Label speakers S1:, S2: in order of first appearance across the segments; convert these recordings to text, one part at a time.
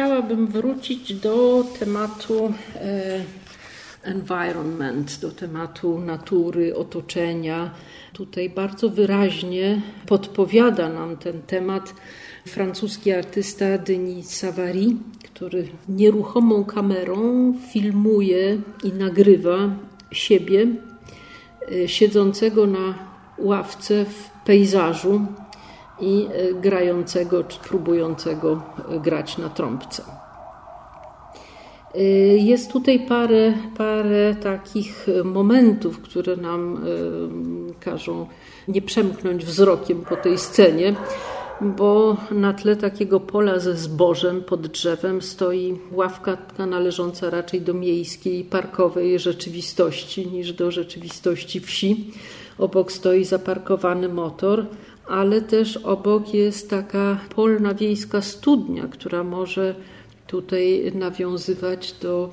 S1: chciałabym wrócić do tematu e, environment, do tematu natury, otoczenia. Tutaj bardzo wyraźnie podpowiada nam ten temat francuski artysta Denis Savary, który nieruchomą kamerą filmuje i nagrywa siebie e, siedzącego na ławce w pejzażu i e, grającego czy próbującego e, grać na trąbce. Jest tutaj parę, parę takich momentów, które nam każą nie przemknąć wzrokiem po tej scenie bo na tle takiego pola ze zbożem pod drzewem stoi ławka należąca raczej do miejskiej, parkowej rzeczywistości niż do rzeczywistości wsi. Obok stoi zaparkowany motor, ale też obok jest taka polna wiejska studnia, która może tutaj nawiązywać do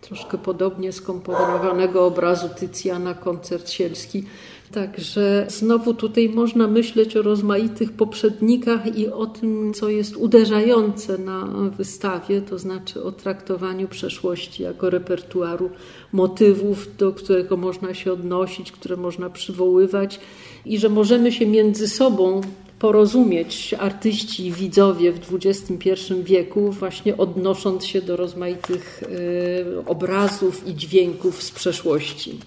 S1: troszkę podobnie skomponowanego obrazu Tycjana Koncert Sielski Także znowu tutaj można myśleć o rozmaitych poprzednikach i o tym, co jest uderzające na wystawie, to znaczy o traktowaniu przeszłości jako repertuaru motywów, do którego można się odnosić, które można przywoływać i że możemy się między sobą porozumieć artyści i widzowie w XXI wieku, właśnie odnosząc się do rozmaitych y, obrazów i dźwięków z przeszłości.